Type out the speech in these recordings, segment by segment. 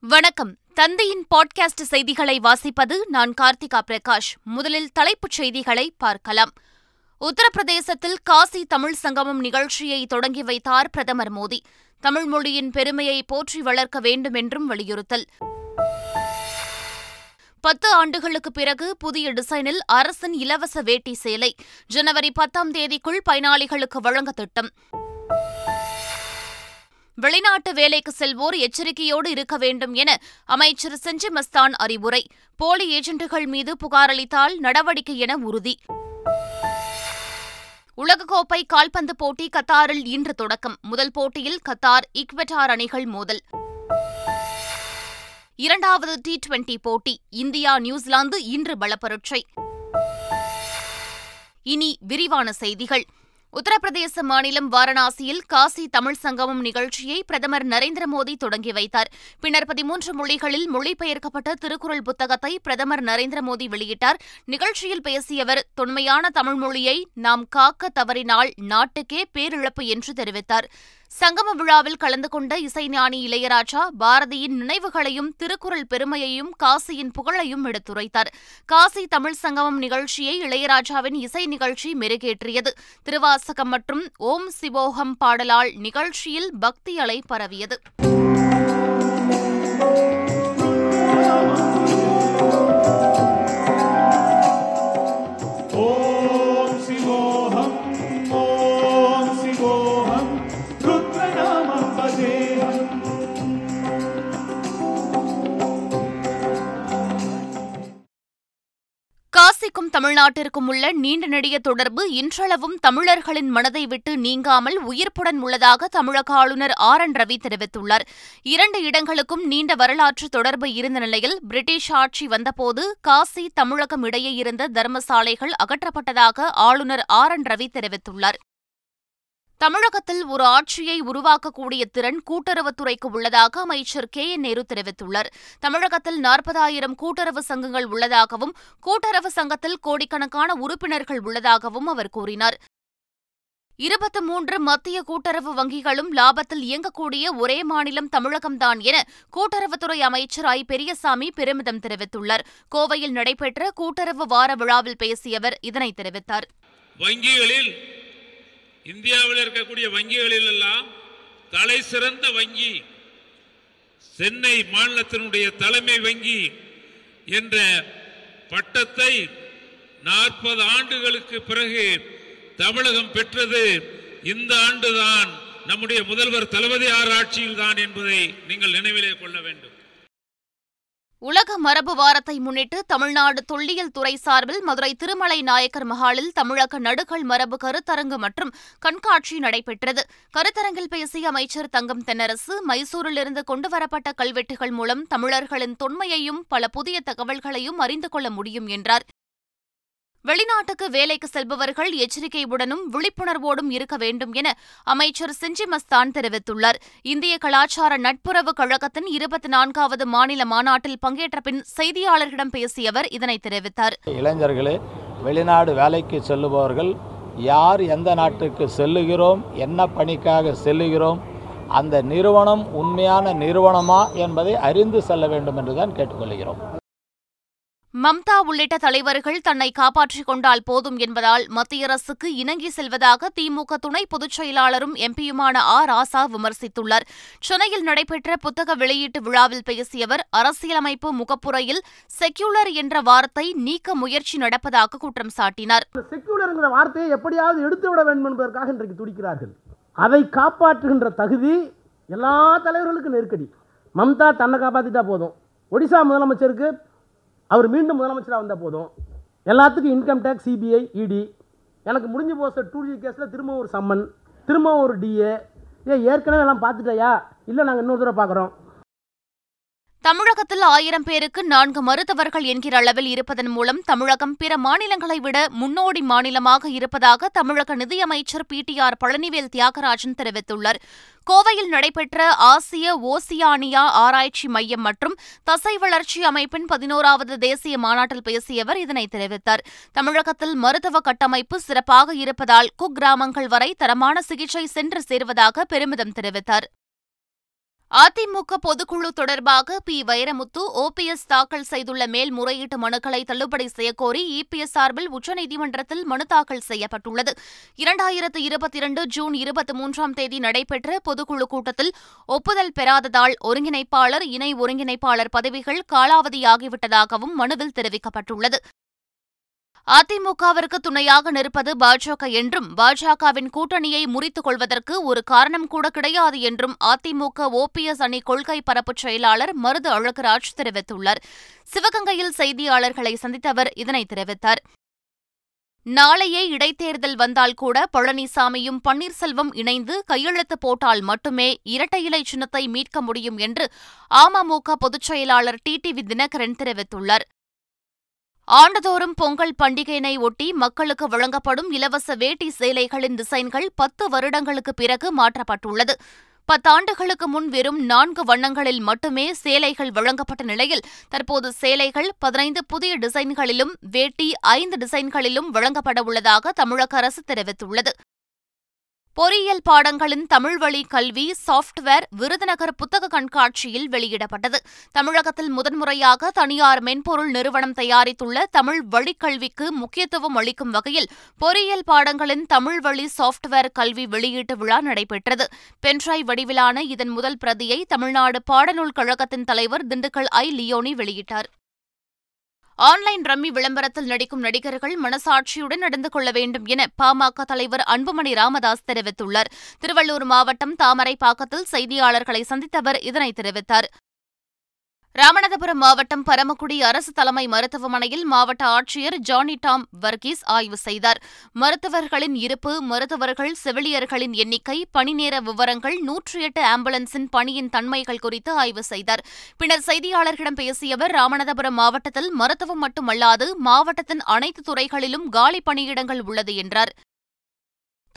வணக்கம். தந்தையின் பாட்காஸ்ட் செய்திகளை வாசிப்பது நான் கார்த்திகா பிரகாஷ். முதலில் தலைப்புச் செய்திகளை பார்க்கலாம். உத்தரப்பிரதேசத்தில் காசி தமிழ் சங்கமம் நிகழ்ச்சியை தொடங்கி வைத்தார் பிரதமர் மோடி. தமிழ் மொழியின் பெருமையை போற்றி வளர்க்க வேண்டும் என்றும் வலியுறுத்தல். பத்து ஆண்டுகளுக்கு பிறகு புதிய டிசைனில் அரசின் இலவச வேட்டி சேலை. ஜனவரி பத்தாம் தேதிக்குள் பயனாளிகளுக்கு வழங்க திட்டம். வெளிநாட்டு வேலைக்கு செல்வோர் எச்சரிக்கையோடு இருக்க வேண்டும் என அமைச்சர் செஞ்சி மஸ்தான் அறிவுரை. போலி ஏஜென்ட்டுகள் மீது புகார் அளித்தால் நடவடிக்கை என உறுதி. உலகக்கோப்பை கால்பந்து போட்டி கத்தாரில் இன்று தொடக்கம். முதல் போட்டியில் கத்தார் இக்வெட்டார் அணிகள் மோதல். இரண்டாவது டி டுவெண்டி போட்டி இந்தியா நியூசிலாந்து இன்று பலப்பரட்சை. இனி விரிவான செய்திகள். உத்தரப்பிரதேச மாநிலம் வாரணாசியில் காசி தமிழ் சங்கமம் நிகழ்ச்சியை பிரதமர் நரேந்திர மோடி தொடங்கி வைத்தார். பின்னர் பதிமூன்று மொழிகளில் மொழிபெயர்க்கப்பட்ட திருக்குறள் புத்தகத்தை பிரதமர் நரேந்திர மோடி வெளியிட்டார். நிகழ்ச்சியில் பேசிய அவர் தொன்மையான தமிழ் மொழியை நாம் காக்க தவறினால் நாட்டுக்கே பேரிழப்பு என்று தெரிவித்தார். சங்கம விழாவில் கலந்து கொண்ட இசைஞானி இளையராஜா பாரதியின் நினைவுகளையும் திருக்குறள் பெருமையையும் காசியின் புகழையும் எடுத்துரைத்தார். காசி தமிழ் சங்கமம் நிகழ்ச்சியை இளையராஜாவின் இசை நிகழ்ச்சி மெருகேற்றியது. திருவாசகம் மற்றும் ஓம் சிவோகம் பாடலால் நிகழ்ச்சியில் பக்தி அலை பரவியது. காசிக்கும் தமிழ்நாட்டிற்கும் உள்ள நீண்ட நெடிய தொடர்பு இன்றளவும் தமிழர்களின் மனதை விட்டு நீங்காமல் உயிர்ப்புடன் உள்ளதாக தமிழக ஆளுநர் ஆர் என் ரவி தெரிவித்துள்ளார். இரண்டு இடங்களுக்கும் நீண்ட வரலாற்று தொடர்பு இருந்த நிலையில் பிரிட்டிஷ் ஆட்சி வந்தபோது காசி தமிழகம் இடையே இருந்த தர்மசாலைகள் அகற்றப்பட்டதாக ஆளுநர் ஆர் என் ரவி தெரிவித்துள்ளார். தமிழகத்தில் ஒரு ஆட்சியை உருவாக்கக்கூடிய திறன் கூட்டுறவுத்துறைக்கு உள்ளதாக அமைச்சர் கே. என். நேரு தெரிவித்துள்ளார். தமிழகத்தில் நாற்பதாயிரம் கூட்டுறவு சங்கங்கள் உள்ளதாகவும் கூட்டுறவு சங்கத்தில் கோடிக்கணக்கான உறுப்பினர்கள் உள்ளதாகவும் அவர் கூறினார். இருபத்தி மூன்று மத்திய கூட்டுறவு வங்கிகளும் லாபத்தில் இயங்கக்கூடிய ஒரே மாநிலம் தமிழகம்தான் என கூட்டுறவுத்துறை அமைச்சர் ஐ. பெரியசாமி பெருமிதம் தெரிவித்துள்ளார். கோவையில் நடைபெற்ற கூட்டுறவு வார விழாவில் பேசிய அவர் இதனை தெரிவித்தார். வங்கிகளில் இந்தியாவில் இருக்கக்கூடிய வங்கிகளில் எல்லாம் தலை சிறந்த வங்கி சென்னை மாநிலத்தினுடைய தலைமை வங்கி என்ற பட்டத்தை நாற்பது ஆண்டுகளுக்கு பிறகு தமிழகம் பெற்றது. இந்த ஆண்டுதான் நம்முடைய முதல்வர் தளபதி ஆர் ஆட்சியில் தான் என்பதை நீங்கள் நினைவிலே கொள்ள வேண்டும். உலக மரபு வாரத்தை முன்னிட்டு தமிழ்நாடு தொல்லியல் துறை சார்பில் மதுரை திருமலை நாயக்கர் மஹாலில் தமிழக நடுகள் மரபு கருத்தரங்கு மற்றும் கண்காட்சி நடைபெற்றது. கருத்தரங்கில் பேசிய அமைச்சர் தங்கம் தென்னரசு மைசூரிலிருந்து கொண்டுவரப்பட்ட கல்வெட்டுகள் மூலம் தமிழர்களின் தொன்மையையும் பல புதிய தகவல்களையும் அறிந்து கொள்ள முடியும் என்றார். வெளிநாட்டுக்கு வேலைக்கு செல்பவர்கள் எச்சரிக்கையுடனும் விழிப்புணர்வோடும் இருக்க வேண்டும் என அமைச்சர் செஞ்சி மஸ்தான் தெரிவித்துள்ளார். இந்திய கலாச்சார நட்புறவு கழகத்தின் இருபத்தி நான்காவது மாநில மாநாட்டில் பங்கேற்ற பின் செய்தியாளர்களிடம் பேசிய அவர் இதனை தெரிவித்தார். இளைஞர்களே வெளிநாடு வேலைக்கு செல்லுபவர்கள் யார் எந்த நாட்டுக்கு செல்லுகிறோம் என்ன பணிக்காக செல்லுகிறோம் அந்த நிறுவனம் உண்மையான நிறுவனமா என்பதை அறிந்து செல்ல வேண்டும் என்றுதான் கேட்டுக்கொள்கிறோம். மம்தா உள்ளிட்ட தலைவர்கள் தன்னை காப்பாற்றிக் கொண்டால் போதும் என்பதால் மத்திய அரசுக்கு இணங்கி செல்வதாக திமுக துணை பொதுச் செயலாளரும் எம்பியுமான ஆ. ராசா விமர்சித்துள்ளார். சென்னையில் நடைபெற்ற புத்தக வெளியீட்டு விழாவில் பேசியவர் அரசியலமைப்பு முகப்புரையில் செக்யூலர் என்ற வார்த்தை நீக்க முயற்சி நடப்பதாக குற்றம் சாட்டினார். செக்யூலருங்கிற வார்த்தையை எப்படியாவது எடுத்து விட வேண்டும் என்பதற்காக இன்றைக்கு துடிக்கிறார்கள். அதை காப்பாற்றுகின்ற தகுதி எல்லா தலைவர்களுக்கும் நெருக்கடி. மம்தா தன்னை காப்பாற்றிட்டா போதும். ஒடிசா முதலமைச்சருக்கு அவர் மீண்டும் முதலமைச்சராக வந்தால் போதும். எல்லாத்துக்கும் இன்கம் டேக்ஸ் சிபிஐ இடி எனக்கு முடிஞ்சு போச்ச டூ ஜி கேஸில் திரும்ப ஒரு சம்மன் திரும்ப ஒரு டிஏ ஏன் ஏற்கனவே எல்லாம் பார்த்துட்டாயா? இல்லை நாங்கள் இன்னொரு தடவை பார்க்குறோம். தமிழகத்தில் ஆயிரம் பேருக்கு நான்கு மருத்துவர்கள் என்கிற அளவில் இருப்பதன் மூலம் தமிழகம் பிற மாநிலங்களை விட முன்னோடி மாநிலமாக இருப்பதாக தமிழக நிதியமைச்சர் P T R Palanivel Thiagarajan தெரிவித்துள்ளார். கோவையில் நடைபெற்ற ஆசிய ஓசியானியா ஆராய்ச்சி மையம் மற்றும் தசை வளர்ச்சி அமைப்பின் பதினோராவது தேசிய மாநாட்டில் பேசிய அவர் இதனை தெரிவித்தார். தமிழகத்தில் மருத்துவ கட்டமைப்பு சிறப்பாக இருப்பதால் குக்கிராமங்கள் வரை தரமான சிகிச்சை சென்று சேர்வதாக பெருமிதம் தெரிவித்தார். அதிமுக பொதுக்குழு தொடர்பாக பி. வைரமுத்து ஓபிஎஸ் தாக்கல் செய்துள்ள மேல்முறையீட்டு மனுக்களை தள்ளுபடி செய்யக்கோரி இபிஎஸ் சார்பில் உச்சநீதிமன்றத்தில் மனு தாக்கல் செய்யப்பட்டுள்ளது. இரண்டாயிரத்து இருபத்தி இரண்டு ஜூன் இருபத்தி மூன்றாம் தேதி நடைபெற்ற பொதுக்குழு கூட்டத்தில் ஒப்புதல் பெறாததால் ஒருங்கிணைப்பாளர் இணை ஒருங்கிணைப்பாளர் பதவிகள் காலாவதியாகிவிட்டதாகவும் மனுவில் தெரிவிக்கப்பட்டுள்ளது. அதிமுகவிற்கு துணையாக நிற்பது பாஜக என்றும் பாஜகவின் கூட்டணியை முறித்துக் கொள்வதற்கு ஒரு காரணம் கூட கிடையாது என்றும் அதிமுக ஓபிஎஸ் அணி கொள்கை பரப்பு செயலாளர் மருது அழகராஜ் தெரிவித்துள்ளார். சிவகங்கையில் செய்தியாளர்களை சந்தித்தவர் இதனை தெரிவித்தார். நாளையே இடைத்தேர்தல் வந்தால் கூட பழனிசாமியும் பன்னீர்செல்வம் இணைந்து கையெழுத்து போட்டால் மட்டுமே இரட்டை இலை சின்னத்தை மீட்க முடியும் என்று அமமுக பொதுச் செயலாளர் டிடிவி தினகரன் தெரிவித்துள்ளார். ஆண்டுதோறும் பொங்கல் பண்டிகையினை ஒட்டி மக்களுக்கு வழங்கப்படும் இலவச வேட்டி சேலைகளின் டிசைன்கள் பத்து வருடங்களுக்கு பிறகு மாற்றப்பட்டுள்ளது. பத்தாண்டுகளுக்கு முன் வெறும் நான்கு வண்ணங்களில் மட்டுமே சேலைகள் வழங்கப்பட்ட நிலையில் தற்போது சேலைகள் பதினைந்து புதிய டிசைன்களிலும் வேட்டி ஐந்து டிசைன்களிலும் வழங்கப்பட உள்ளதாக தமிழக அரசு தெரிவித்துள்ளது. பொறியியல் பாடங்களின் தமிழ் வழி கல்வி சாப்ட்வேர் விருதுநகர் புத்தக கண்காட்சியில் வெளியிடப்பட்டது. தமிழகத்தில் முதன்முறையாக தனியார் மென்பொருள் நிறுவனம் தயாரித்துள்ள தமிழ் வழிக்கல்விக்கு முக்கியத்துவம் அளிக்கும் வகையில் பொறியியல் பாடங்களின் தமிழ் வழி சாப்ட்வேர் கல்வி வெளியீட்டு விழா நடைபெற்றது. பென்ட்ராய் வடிவிலான இதன் முதல் பிரதியை தமிழ்நாடு பாடநூல் கழகத்தின் தலைவர் திண்டுக்கல் ஐ லியோனி வெளியிட்டார். ஆன்லைன் ரம்மி விளம்பரத்தில் நடிக்கும் நடிகர்கள் மனசாட்சியுடன் நடந்து கொள்ள வேண்டும் என பாமக தலைவர் அன்புமணி ராமதாஸ் தெரிவித்துள்ளார். திருவள்ளூர் மாவட்டம் தாமரைப்பாக்கத்தில் செய்தியாளர்களை சந்தித்தவர் இதனை தெரிவித்தார். ராமநாதபுரம் மாவட்டம் பரமக்குடி அரசு தலைமை மருத்துவமனையில் மாவட்ட ஆட்சியர் ஜானி டாம் வர்கீஸ் ஆய்வு செய்தார். மருத்துவர்களின் இருப்பு மருத்துவர்கள் செவிலியர்களின் எண்ணிக்கை பணிநேர விவரங்கள் நூற்றி எட்டு ஆம்புலன்ஸின் பணியின் தன்மைகள் குறித்து ஆய்வு செய்தார். பின்னர் செய்தியாளர்களிடம் பேசிய அவர் ராமநாதபுரம் மாவட்டத்தில் மருத்துவம் மட்டுமல்லாது மாவட்டத்தின் அனைத்து துறைகளிலும் காலி பணியிடங்கள் உள்ளது என்றார்.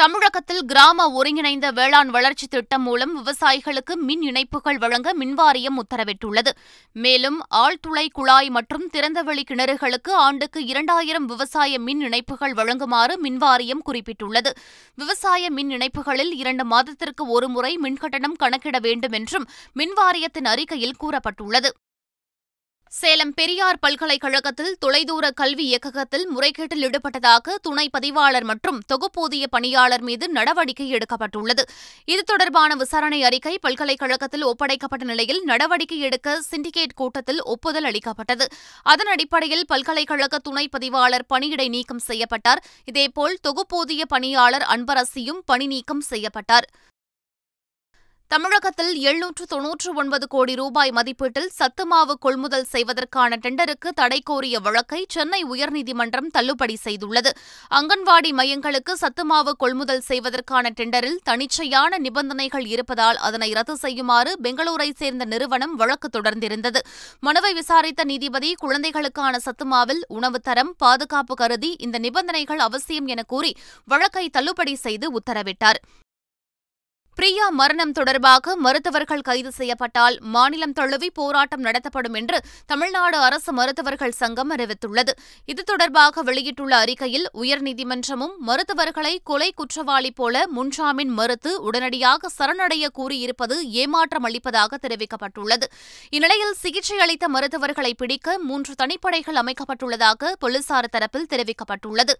தமிழகத்தில் கிராம ஒருங்கிணைந்த வேளாண் வளர்ச்சி திட்டம் மூலம் விவசாயிகளுக்கு மின் இணைப்புகள் வழங்க மின்வாரியம் உத்தரவிட்டுள்ளது. மேலும் ஆழ்துளை குழாய் மற்றும் திறந்தவெளி கிணறுகளுக்கு ஆண்டுக்கு இரண்டாயிரம் விவசாய மின் இணைப்புகள் வழங்குமாறு மின்வாரியம் குறிப்பிட்டுள்ளது. விவசாய மின் இணைப்புகளில் இரண்டு மாதத்திற்கு ஒருமுறை மின்கட்டணம் கணக்கிட வேண்டும் என்றும் மின்வாரியத்தின் அறிக்கையில் கூறப்பட்டுள்ளது. சேலம் பெரியார் பல்கலைக்கழகத்தில் தொலைதூர கல்வி இயக்ககத்தில் முறைகேட்டில் ஈடுபட்டதாக துணை பதிவாளர் மற்றும் தொகுப்பூதிய பணியாளர் மீது நடவடிக்கை எடுக்கப்பட்டுள்ளது. இது தொடர்பான விசாரணை அறிக்கை பல்கலைக்கழகத்தில் ஒப்படைக்கப்பட்ட நிலையில் நடவடிக்கை எடுக்க சிண்டிகேட் கூட்டத்தில் ஒப்புதல் அளிக்கப்பட்டது. அதன் அடிப்படையில் பல்கலைக்கழக துணை பதிவாளர் பணியிடை நீக்கம் செய்யப்பட்டார். இதேபோல் தொகுப்பூதிய பணியாளர் அன்பரசியும் பணி நீக்கம் செய்யப்பட்டார். தமிழகத்தில் எழுநூற்று தொன்னூற்று ஒன்பது கோடி ரூபாய் மதிப்பீட்டில் சத்துமாவு கொள்முதல் செய்வதற்கான டெண்டருக்கு தடை கோரிய வழக்கை சென்னை உயர்நீதிமன்றம் தள்ளுபடி செய்துள்ளது. அங்கன்வாடி மையங்களுக்கு சத்துமாவு கொள்முதல் செய்வதற்கான டெண்டரில் தனிச்சையான நிபந்தனைகள் இருப்பதால் அதனை ரத்து செய்யுமாறு பெங்களூரை சேர்ந்த நிறுவனம் வழக்கு தொடர்ந்திருந்தது. மனுவை விசாரித்த நீதிபதி குழந்தைகளுக்கான சத்துமாவில் உணவு தரம் பாதுகாப்பு கருதி இந்த நிபந்தனைகள் அவசியம் என கூறி வழக்கை தள்ளுபடி செய்து உத்தரவிட்டார். பிரியா மரணம் தொடர்பாக மருத்துவர்கள் கைது செய்யப்பட்டால் மாநிலம் தழுவி போராட்டம் நடத்தப்படும் என்று தமிழ்நாடு அரசு மருத்துவர்கள் சங்கம் அறிவித்துள்ளது. இது தொடர்பாக வெளியிட்டுள்ள அறிக்கையில் உயர்நீதிமன்றமும் மருத்துவர்களை கொலை குற்றவாளி போல முன்ஜாமீன் மறுத்து உடனடியாக சரணடைய கூறியிருப்பது ஏமாற்றம் அளிப்பதாக தெரிவிக்கப்பட்டுள்ளது. இந்நிலையில் சிகிச்சை அளித்த மருத்துவர்களை பிடிக்க மூன்று தனிப்படைகள் அமைக்கப்பட்டுள்ளதாக போலீசார் தரப்பில் தெரிவிக்கப்பட்டுள்ளது.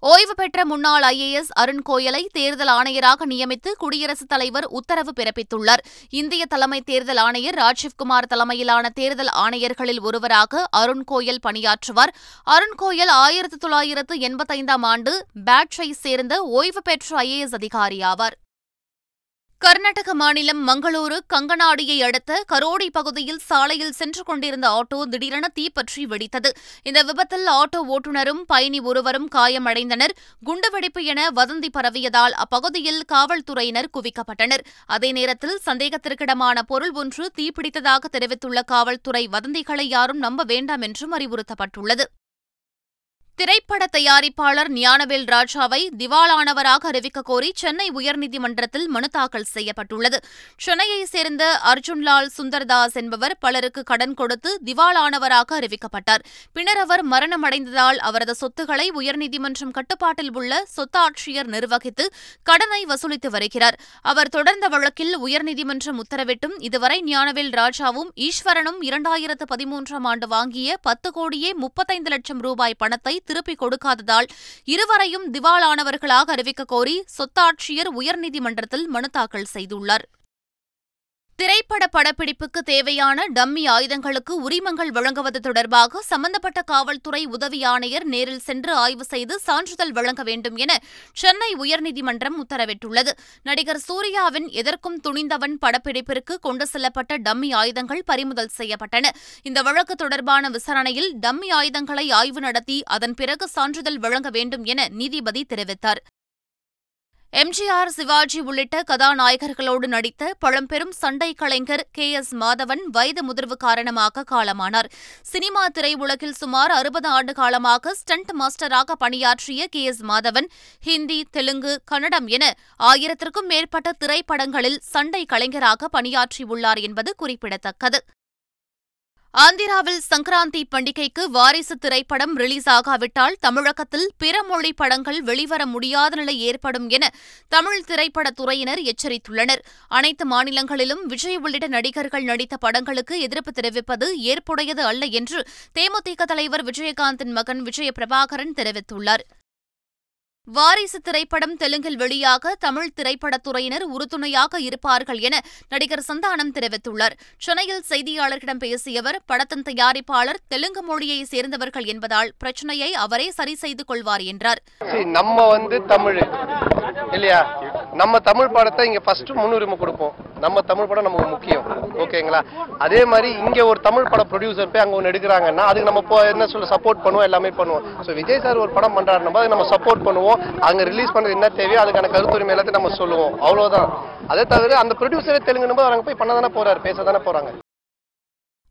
ஓய்வு பெற்ற முன்னாள் ஐஏஎஸ் அருண் கோயலை தேர்தல் ஆணையராக நியமித்து குடியரசுத் தலைவர் உத்தரவு பிறப்பித்துள்ளார். இந்திய தலைமை தேர்தல் ஆணையர் ராஜீவ்குமார் தலைமையிலான தேர்தல் ஆணையர்களில் ஒருவராக அருண் கோயல் பணியாற்றுவார். அருண் கோயல் ஆயிரத்து தொள்ளாயிரத்து எண்பத்தைந்தாம் ஆண்டு பேட்சை சேர்ந்த ஓய்வு பெற்ற ஐஏஎஸ் அதிகாரியாவார் கர்நாடக மாநிலம் மங்களூரு கங்கனாடியை அடுத்த கரோடி பகுதியில் சாலையில் சென்று கொண்டிருந்த ஆட்டோ திடீரென தீப்பற்றி வெடித்தது. இந்த விபத்தில் ஆட்டோ ஓட்டுநரும் பயணி ஒருவரும் காயமடைந்தனர். குண்டுவெடிப்பு என வதந்தி பரவியதால் அப்பகுதியில் காவல்துறையினர் குவிக்கப்பட்டனர். அதே நேரத்தில் சந்தேகத்திற்கிடமான பொருள் ஒன்று தீப்பிடித்ததாக தெரிவித்துள்ள காவல்துறை வதந்திகளை யாரும் நம்ப வேண்டாம் என்றும் அறிவுறுத்தப்பட்டுள்ளது. திரைப்பட தயாரிப்பாளர் ஞானவேல் ராஜாவை திவாலானவராக அறிவிக்க கோரி சென்னை உயர்நீதிமன்றத்தில் மனு தாக்கல் செய்யப்பட்டுள்ளது. சென்னையைச் சேர்ந்த அர்ஜுன்லால் சுந்தர்தாஸ் என்பவர் பலருக்கு கடன் கொடுத்து திவாலானவராக அறிவிக்கப்பட்டார். பின்னர் அவர் மரணமடைந்ததால் அவரது சொத்துக்களை உயர்நீதிமன்றம் கட்டுப்பாட்டில் உள்ள சொத்தாட்சியர் நிர்வகித்து கடனை வசூலித்து வருகிறார். அவர் தொடர்ந்த வழக்கில் உயர்நீதிமன்றம் உத்தரவிட்டும் இதுவரை ஞானவேல் ராஜாவும் ஈஸ்வரனும் இரண்டாயிரத்து பதிமூன்றாம் ஆண்டு வாங்கிய பத்து கோடியே முப்பத்தைந்து லட்சம் ரூபாய் பணத்தை திருப்பிக் கொடுக்காததால் இருவரையும் திவாலானவர்களாக அறிவிக்க கோரி சொத்தாட்சியர் உயர்நீதிமன்றத்தில் மனு தாக்கல் செய்துள்ளார். திரைப்பட படப்பிடிப்புக்கு தேவையான டம்மி ஆயுதங்களுக்கு உரிமங்கள் வழங்குவது தொடர்பாக சம்பந்தப்பட்ட காவல்துறை உதவி ஆணையர் நேரில் சென்று ஆய்வு செய்து சான்றிதழ் வழங்க வேண்டும் என சென்னை உயர்நீதிமன்றம் உத்தரவிட்டுள்ளது. நடிகர் சூர்யாவின் எதற்கும் துணிந்தவன் படப்பிடிப்பிற்கு கொண்டு செல்லப்பட்ட டம்மி ஆயுதங்கள் பறிமுதல் செய்யப்பட்டன. இந்த வழக்கு தொடர்பான விசாரணையில் டம்மி ஆயுதங்களை ஆய்வு நடத்தி அதன் பிறகு சான்றிதழ் வழங்க வேண்டும் என நீதிபதி தெரிவித்தார். எம்ஜிஆர் சிவாஜி உள்ளிட்ட கதாநாயகர்களோடு நடித்த பழம்பெரும் சண்டை கலைஞர் கே எஸ் மாதவன் வயது முதிர்வு காரணமாக காலமானார். சினிமா திரையுலகில் சுமார் அறுபது ஆண்டு காலமாக ஸ்டண்ட் மாஸ்டராக பணியாற்றிய கே எஸ் மாதவன் ஹிந்தி தெலுங்கு கன்னடம் என ஆயிரத்திற்கும் மேற்பட்ட திரைப்படங்களில் சண்டை கலைஞராக பணியாற்றியுள்ளார் என்பது குறிப்பிடத்தக்கது. ஆந்திராவில் சங்கராந்தி பண்டிகைக்கு வாரிசு திரைப்படம் ரிலீஸ் ஆகாவிட்டால் தமிழகத்தில் பிற மொழி படங்கள் வெளிவர முடியாத நிலை ஏற்படும் என தமிழ் திரைப்படத் துறையினர் எச்சரித்துள்ளனர். அனைத்து மாநிலங்களிலும் விஜய் உள்ளிட்ட நடிகர்கள் நடித்த படங்களுக்கு எதிர்ப்பு தெரிவிப்பது ஏற்புடையது அல்ல என்று தேமுதிக தலைவர் விஜயகாந்தின் மகன் விஜய பிரபாகரன் தெரிவித்துள்ளார். வாரிசு திரைப்படம் தெலுங்கில் வெளியாக தமிழ் திரைப்படத்துறையினர் உறுதுணையாக இருப்பார்கள் என நடிகர் சந்தானம் தெரிவித்துள்ளார். சென்னையில் செய்தியாளர்களிடம் பேசிய அவர் படத்தின் தயாரிப்பாளர் தெலுங்கு மொழியை சேர்ந்தவர்கள் என்பதால் பிரச்சனையை அவரே சரி செய்து கொள்வார் என்றார். நம்ம வந்து தமிழ் இல்லையா? நம்ம தமிழ் படத்தை இங்க ஃபர்ஸ்ட் முன்னுரிமை கொடுப்போம். நம்ம தமிழ் படம் நமக்கு முக்கியம். ஓகேங்களா? அதே மாதிரி இங்க ஒரு தமிழ் படம் ப்ரொடியூசர் போய் அங்க ஒன்று எடுக்கிறாங்கன்னா அதுக்கு நம்ம போ- என்ன சொல்ல சப்போர்ட் பண்ணுவோம் எல்லாமே பண்ணுவோம். ஸோ விஜய் சார் ஒரு படம் பண்றாருன்னா போது நம்ம சப்போர்ட் பண்ணுவோம். அங்க ரிலீஸ் பண்றது என்ன தேவையோ அதுக்கான கருத்துரிமை எல்லாத்தையும் நம்ம சொல்லுவோம். அவ்வளவுதான். அதை தவிர அந்த ப்ரொடியூசரே தெலுங்குன்னு போது அவங்க போய் பண்ண தானே போறாரு பேச தானே போறாங்க.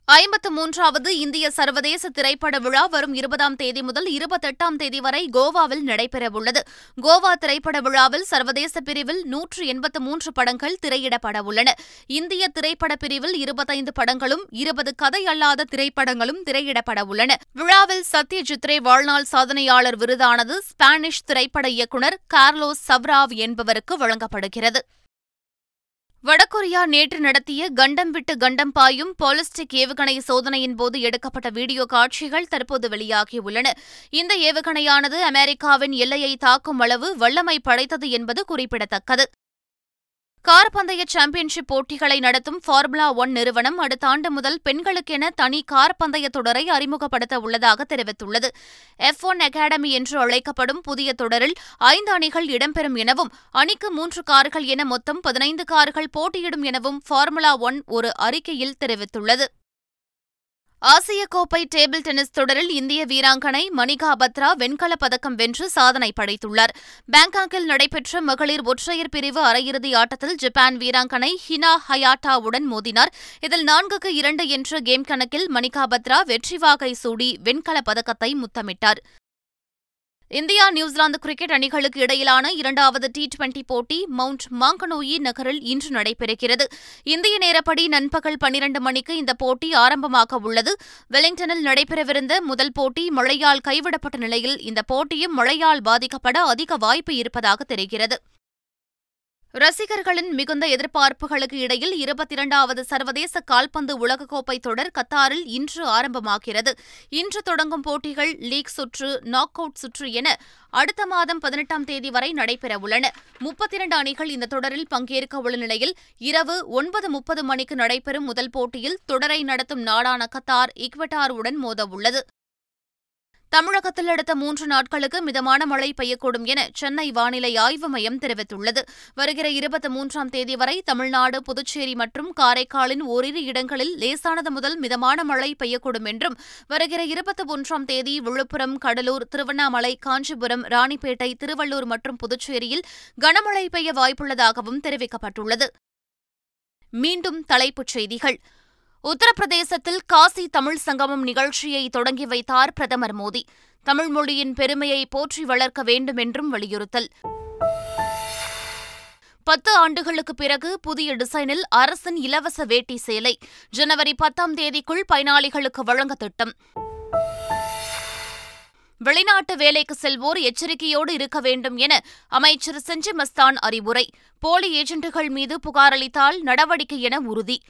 ஐம்பத்து மூன்றாவது இந்திய சர்வதேச திரைப்பட விழா வரும் இருபதாம் தேதி முதல் இருபத்தெட்டாம் தேதி வரை கோவாவில் நடைபெறவுள்ளது. கோவா திரைப்பட விழாவில் சர்வதேச பிரிவில் நூற்று எண்பத்து மூன்று படங்கள் திரையிடப்பட உள்ளன. இந்திய திரைப்பட பிரிவில் இருபத்தைந்து படங்களும் இருபது கதை அல்லாத திரைப்படங்களும் திரையிடப்பட உள்ளன. விழாவில் சத்யஜித் ரே வாழ்நாள் சாதனையாளர் விருதானது ஸ்பானிஷ் திரைப்பட இயக்குநர் கார்லோஸ் சவ்ராவ் என்பவருக்கு வழங்கப்படுகிறது. வடகொரியா நேற்று நடத்திய கண்டம் விட்டு கண்டம் பாயும் பாலிஸ்டிக் ஏவுகணை சோதனையின் போது எடுக்கப்பட்ட வீடியோ காட்சிகள் தற்போது வெளியாகியுள்ளன. இந்த ஏவுகணையானது அமெரிக்காவின் எல்லையை தாக்கும் அளவு வல்லமை படைத்தது என்பது குறிப்பிடத்தக்கது. கார் பந்தய சாம்பியன்ஷிப் போட்டிகளை நடத்தும் ஃபார்முலா ஒன் நிறுவனம் அடுத்த ஆண்டு முதல் பெண்களுக்கென தனி கார் பந்தய தொடரை அறிமுகப்படுத்த உள்ளதாக தெரிவித்துள்ளது. எஃப் ஒன் அகாடமி என்று அழைக்கப்படும் புதிய தொடரில் ஐந்து அணிகள் இடம்பெறும் எனவும் அணிக்கு மூன்று கார்கள் என மொத்தம் பதினைந்து கார்கள் போட்டியிடும் எனவும் ஃபார்முலா ஒன் ஒரு அறிக்கையில் தெரிவித்துள்ளது. ஆசிய கோப்பை டேபிள் டென்னிஸ் தொடரில் இந்திய வீராங்கனை மணிகா பத்ரா வெண்கலப் பதக்கம் வென்று சாதனை படைத்துள்ளார். பாங்காக்கில் நடைபெற்ற மகளிர் ஒற்றையர் பிரிவு அரையிறுதி ஆட்டத்தில் ஜப்பான் வீராங்கனை ஹினா ஹயாட்டாவுடன் மோதினார். இதில் நான்குக்கு இரண்டு என்ற கேம் கணக்கில் மணிகா பத்ரா வெற்றி வாகை சூடி வெண்கலப் பதக்கத்தை முத்தமிட்டார். இந்தியா நியூசிலாந்து கிரிக்கெட் அணிகளுக்கு இடையிலான இரண்டாவது டி டுவெண்டி போட்டி மவுண்ட் மாங்கனோயி நகரில் இன்று நடைபெறுகிறது. இந்திய நேரப்படி நண்பகல் பன்னிரண்டு மணிக்கு இந்த போட்டி ஆரம்பமாக உள்ளது. வெலிங்டனில் நடைபெறவிருந்த முதல் போட்டி மழையால் கைவிடப்பட்ட நிலையில் இந்த போட்டியும் மழையால் பாதிக்கப்பட அதிக வாய்ப்பு இருப்பதாக தெரிகிறது. ரசிகர்களின் மிகுந்த எதிர்பார்ப்புகளுக்கு இடையில் இருபத்தி இரண்டாவது சர்வதேச கால்பந்து உலகக்கோப்பை தொடர் கத்தாரில் இன்று ஆரம்பமாகிறது. இன்று தொடங்கும் போட்டிகள் லீக் சுற்று நாக் அவுட் சுற்று என அடுத்த மாதம் பதினெட்டாம் தேதி வரை நடைபெறவுள்ளன. முப்பத்தி இரண்டு அணிகள் இந்த தொடரில் பங்கேற்க உள்ள நிலையில் இரவு ஒன்பது முப்பது மணிக்கு நடைபெறும் முதல் போட்டியில் தொடரை நடத்தும் நாடான கத்தார் இக்வெட்டாருடன் மோதவுள்ளது. தமிழகத்தில் அடுத்த மூன்று நாட்களுக்கு மிதமான மழை பெய்யக்கூடும் என சென்னை வானிலை ஆய்வு மையம் தெரிவித்துள்ளது. வருகிற இருபத்தி மூன்றாம் தேதி வரை தமிழ்நாடு புதுச்சேரி மற்றும் காரைக்காலின் ஓரிரு இடங்களில் லேசானது முதல் மிதமான மழை பெய்யக்கூடும் என்றும் வருகிற இருபத்தி ஒன்றாம் தேதி விழுப்புரம் கடலூர் திருவண்ணாமலை காஞ்சிபுரம் ராணிப்பேட்டை திருவள்ளூர் மற்றும் புதுச்சேரியில் கனமழை பெய்ய வாய்ப்புள்ளதாகவும் தெரிவிக்கப்பட்டுள்ளது. மீண்டும் தலைப்புச் செய்திகள். உத்தரப்பிரதேசத்தில் காசி தமிழ் சங்கமம் நிகழ்ச்சியை தொடங்கி வைத்தார் பிரதமர் மோடி. தமிழ் மொழியின் பெருமையை போற்றி வளர்க்க வேண்டும் என்றும் வலியுறுத்தல். பத்து ஆண்டுகளுக்கு பிறகு புதிய டிசைனில் அரசின் இலவச வேட்டி சேலை ஜனவரி பத்தாம் தேதிக்குள் பயனாளிகளுக்கு வழங்க திட்டம். வெளிநாட்டு வேலைக்கு செல்வோர் எச்சரிக்கையோடு இருக்க வேண்டும் என அமைச்சர் செஞ்சி மஸ்தான் அறிவுரை. போலி ஏஜென்ட்டுகள் மீது புகாரளித்தால் நடவடிக்கை என உறுதி.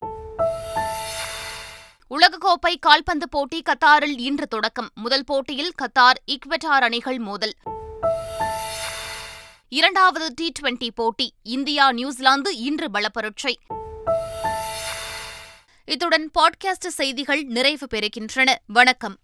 உலகக்கோப்பை கால்பந்து போட்டி கத்தாரில் இன்று தொடக்கம். முதல் போட்டியில் கத்தார் இக்வெட்டார் அணிகள் மோதல். இரண்டாவது டி டுவெண்டி போட்டி இந்தியா நியூசிலாந்து இன்று பலப்பரட்சை. இத்துடன் பாட்காஸ்ட் செய்திகள் நிறைவு பெறுகின்றன. வணக்கம்.